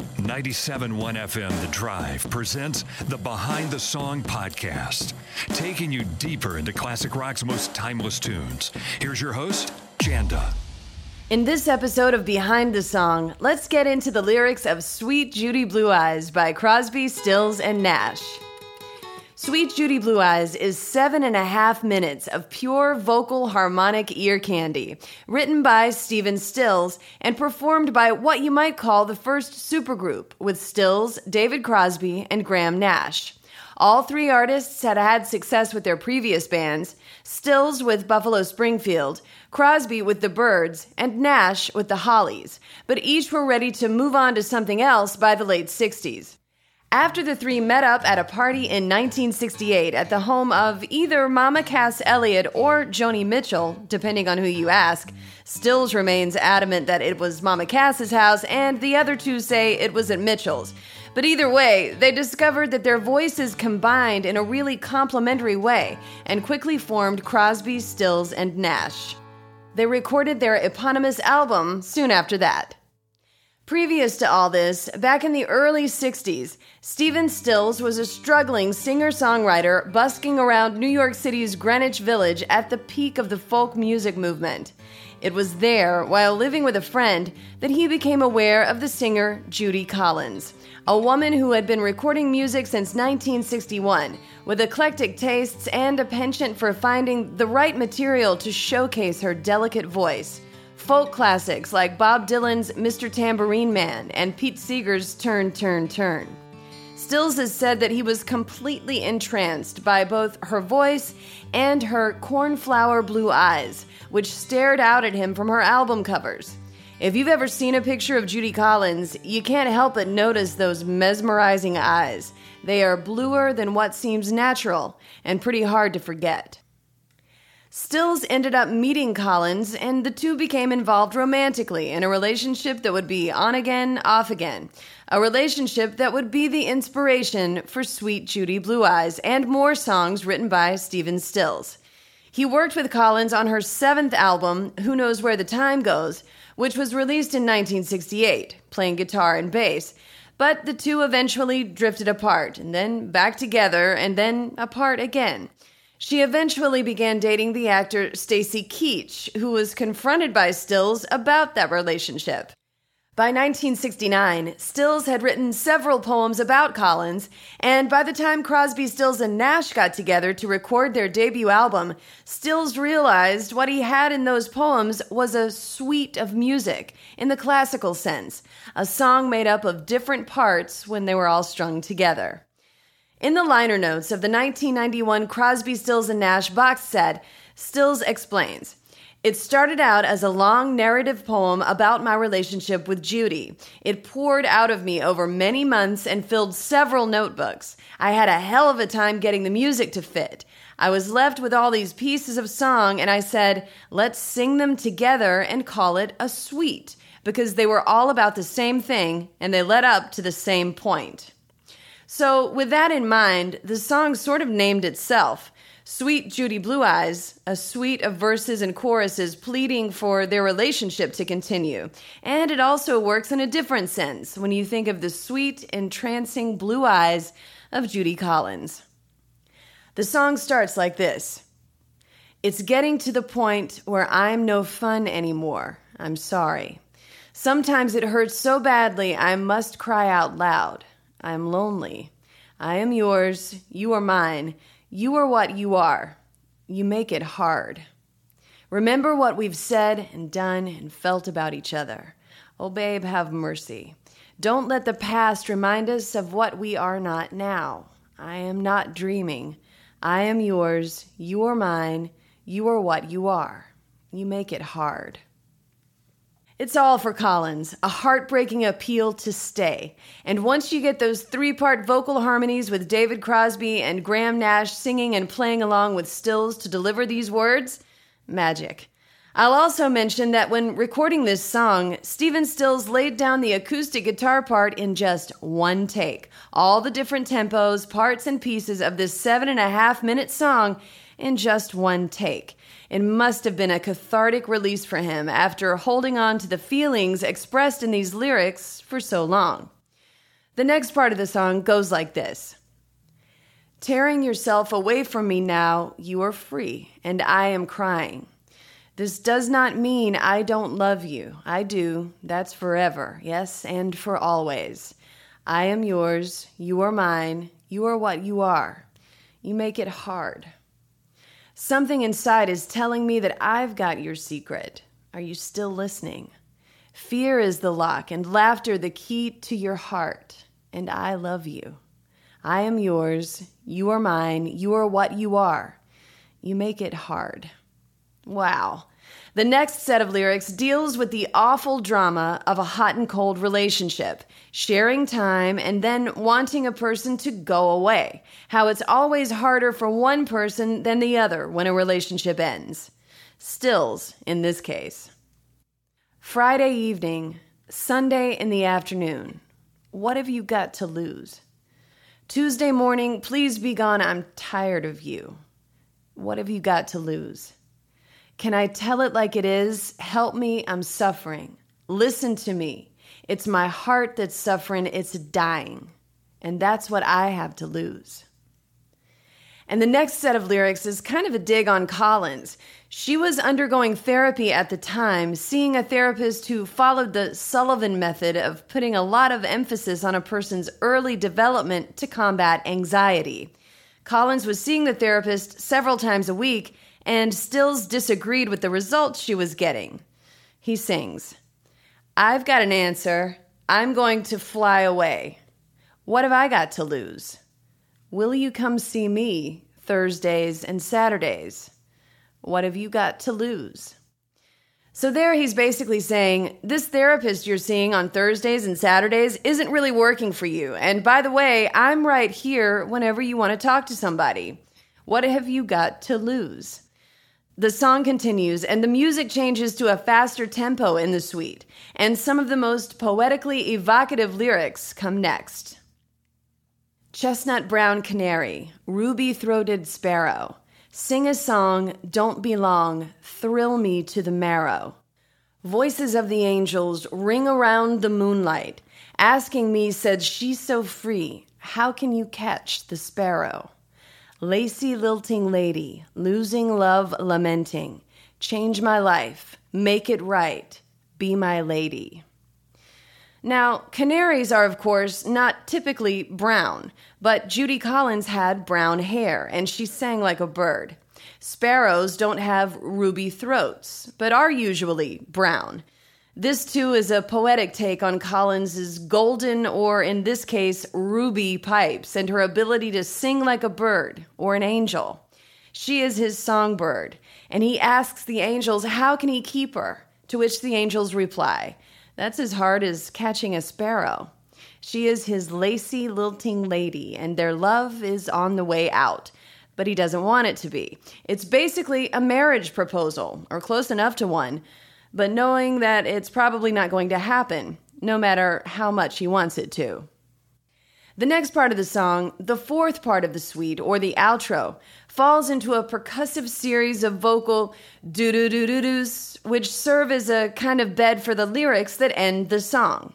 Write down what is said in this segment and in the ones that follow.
97.1 FM The Drive presents the Behind the Song podcast, taking you deeper into classic rock's most timeless tunes. Here's your host, Janda. In this episode of Behind the Song, let's get into the lyrics of Suite Judy Blue Eyes by Crosby, Stills, and Nash. Suite Judy Blue Eyes is seven and a half minutes of pure vocal harmonic ear candy, written by Stephen Stills and performed by what you might call the first supergroup with Stills, David Crosby, and Graham Nash. All three artists had had success with their previous bands Stills with Buffalo Springfield, Crosby with the Byrds, and Nash with the Hollies, but each were ready to move on to something else by the late 60s. After the three met up at a party in 1968 at the home of either Mama Cass Elliot or Joni Mitchell, depending on who you ask, Stills remains adamant that it was Mama Cass's house, and the other two say it was at Mitchell's. But either way, they discovered that their voices combined in a really complementary way and quickly formed Crosby, Stills, and Nash. They recorded their eponymous album soon after that. Previous to all this, back in the early 60s, Stephen Stills was a struggling singer songwriter busking around New York City's Greenwich Village at the peak of the folk music movement. It was there, while living with a friend, that he became aware of the singer Judy Collins, a woman who had been recording music since 1961, with eclectic tastes and a penchant for finding the right material to showcase her delicate voice folk classics like Bob Dylan's Mr. Tambourine Man and Pete Seeger's Turn, Turn, Turn. Stills has said that he was completely entranced by both her voice and her cornflower blue eyes, which stared out at him from her album covers. If you've ever seen a picture of Judy Collins, you can't help but notice those mesmerizing eyes. They are bluer than what seems natural and pretty hard to forget. Stills ended up meeting Collins, and the two became involved romantically in a relationship that would be on again, off again. A relationship that would be the inspiration for Suite Judy Blue Eyes and more songs written by Stephen Stills. He worked with Collins on her seventh album, Who Knows Where the Time Goes, which was released in 1968, playing guitar and bass. But the two eventually drifted apart, and then back together, and then apart again. She eventually began dating the actor Stacy Keach, who was confronted by Stills about that relationship. By 1969, Stills had written several poems about Collins, and by the time Crosby, Stills, and Nash got together to record their debut album, Stills realized what he had in those poems was a suite of music, in the classical sense, a song made up of different parts when they were all strung together. In the liner notes of the 1991 Crosby, Stills, and Nash box set, Stills explains. It started out as a long narrative poem about my relationship with Judy. It poured out of me over many months and filled several notebooks. I had a hell of a time getting the music to fit. I was left with all these pieces of song, and I said, let's sing them together and call it a suite, because they were all about the same thing and they led up to the same point. So, with that in mind, the song sort of named itself. Suite Judy Blue Eyes, a suite of verses and choruses pleading for their relationship to continue. And it also works in a different sense when you think of the sweet, entrancing blue eyes of Judy Collins. The song starts like this It's getting to the point where I'm no fun anymore. I'm sorry. Sometimes it hurts so badly I must cry out loud. I am lonely. I am yours. You are mine. You are what you are. You make it hard. Remember what we've said and done and felt about each other. Oh, babe, have mercy. Don't let the past remind us of what we are not now. I am not dreaming. I am yours. You are mine. You are what you are. You make it hard. It's all for Collins, a heartbreaking appeal to stay. And once you get those three part vocal harmonies with David Crosby and Graham Nash singing and playing along with Stills to deliver these words, magic. I'll also mention that when recording this song, Stephen Stills laid down the acoustic guitar part in just one take. All the different tempos, parts, and pieces of this seven and a half minute song in just one take. It must have been a cathartic release for him after holding on to the feelings expressed in these lyrics for so long. The next part of the song goes like this Tearing yourself away from me now, you are free, and I am crying. This does not mean I don't love you. I do. That's forever. Yes, and for always. I am yours. You are mine. You are what you are. You make it hard. Something inside is telling me that I've got your secret. Are you still listening? Fear is the lock, and laughter the key to your heart. And I love you. I am yours. You are mine. You are what you are. You make it hard. Wow. The next set of lyrics deals with the awful drama of a hot and cold relationship, sharing time and then wanting a person to go away. How it's always harder for one person than the other when a relationship ends. Stills, in this case. Friday evening, Sunday in the afternoon. What have you got to lose? Tuesday morning, please be gone. I'm tired of you. What have you got to lose? Can I tell it like it is? Help me, I'm suffering. Listen to me. It's my heart that's suffering, it's dying. And that's what I have to lose. And the next set of lyrics is kind of a dig on Collins. She was undergoing therapy at the time, seeing a therapist who followed the Sullivan method of putting a lot of emphasis on a person's early development to combat anxiety. Collins was seeing the therapist several times a week and Stills disagreed with the results she was getting. He sings, I've got an answer. I'm going to fly away. What have I got to lose? Will you come see me Thursdays and Saturdays? What have you got to lose? So, there he's basically saying, This therapist you're seeing on Thursdays and Saturdays isn't really working for you. And by the way, I'm right here whenever you want to talk to somebody. What have you got to lose? The song continues, and the music changes to a faster tempo in the suite, and some of the most poetically evocative lyrics come next. Chestnut brown canary, ruby throated sparrow, sing a song, don't be long, thrill me to the marrow. Voices of the angels ring around the moonlight, asking me, said she so free, how can you catch the sparrow? Lacy lilting lady, losing love lamenting, change my life, make it right, be my lady. Now, canaries are, of course, not typically brown, but Judy Collins had brown hair and she sang like a bird. Sparrows don't have ruby throats, but are usually brown. This too is a poetic take on Collins's golden, or in this case, ruby pipes and her ability to sing like a bird or an angel. She is his songbird, and he asks the angels, How can he keep her? To which the angels reply, That's as hard as catching a sparrow. She is his lacy, lilting lady, and their love is on the way out. But he doesn't want it to be. It's basically a marriage proposal, or close enough to one but knowing that it's probably not going to happen, no matter how much he wants it to. The next part of the song, the fourth part of the suite, or the outro, falls into a percussive series of vocal doo doo doo doo doos, which serve as a kind of bed for the lyrics that end the song.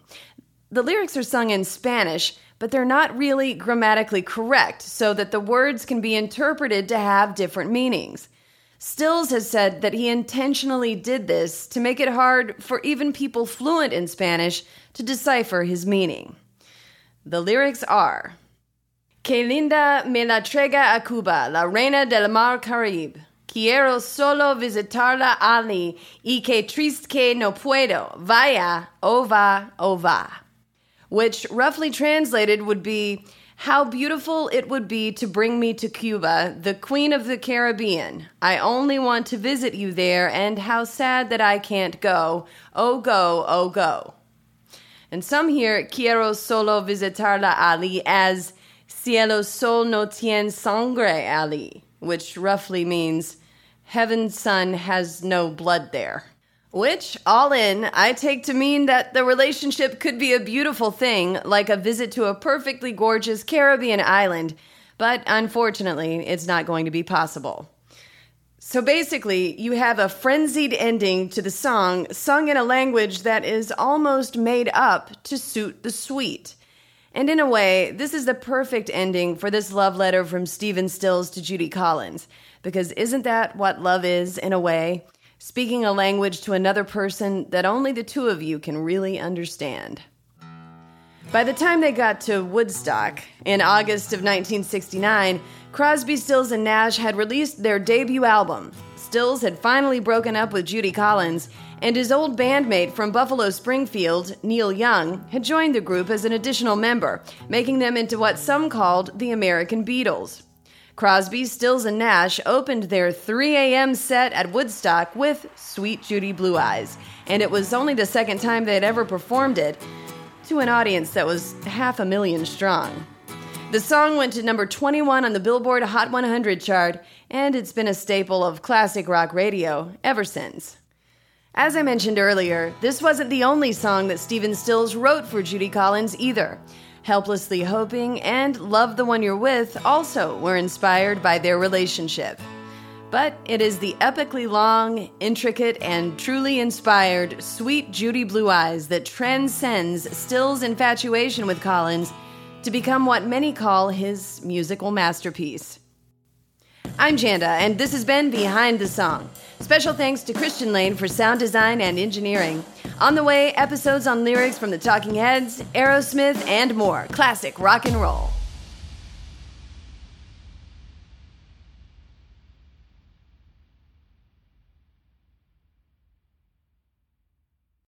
The lyrics are sung in Spanish, but they're not really grammatically correct, so that the words can be interpreted to have different meanings. Stills has said that he intentionally did this to make it hard for even people fluent in Spanish to decipher his meaning. The lyrics are Que linda me la trega a Cuba, la reina del mar Caribe. Quiero solo visitarla ali y que triste que no puedo. Vaya, ova, va, oh which roughly translated would be how beautiful it would be to bring me to Cuba, the Queen of the Caribbean. I only want to visit you there, and how sad that I can't go. Oh, go, oh, go. And some hear Quiero solo visitar la Ali as Cielo sol no tien sangre Ali, which roughly means Heaven's sun has no blood there. Which, all in, I take to mean that the relationship could be a beautiful thing, like a visit to a perfectly gorgeous Caribbean island, but unfortunately, it's not going to be possible. So basically, you have a frenzied ending to the song sung in a language that is almost made up to suit the suite. And in a way, this is the perfect ending for this love letter from Stephen Stills to Judy Collins, because isn't that what love is, in a way? Speaking a language to another person that only the two of you can really understand. By the time they got to Woodstock in August of 1969, Crosby, Stills, and Nash had released their debut album. Stills had finally broken up with Judy Collins, and his old bandmate from Buffalo Springfield, Neil Young, had joined the group as an additional member, making them into what some called the American Beatles. Crosby, Stills, and Nash opened their 3 a.m. set at Woodstock with Suite Judy Blue Eyes, and it was only the second time they had ever performed it to an audience that was half a million strong. The song went to number 21 on the Billboard Hot 100 chart, and it's been a staple of classic rock radio ever since. As I mentioned earlier, this wasn't the only song that Stephen Stills wrote for Judy Collins either. Helplessly Hoping, and Love the One You're With also were inspired by their relationship. But it is the epically long, intricate, and truly inspired Suite Judy Blue Eyes that transcends Still's infatuation with Collins to become what many call his musical masterpiece. I'm Janda, and this has been Behind the Song. Special thanks to Christian Lane for sound design and engineering. On the way, episodes on lyrics from the Talking Heads, Aerosmith, and more classic rock and roll.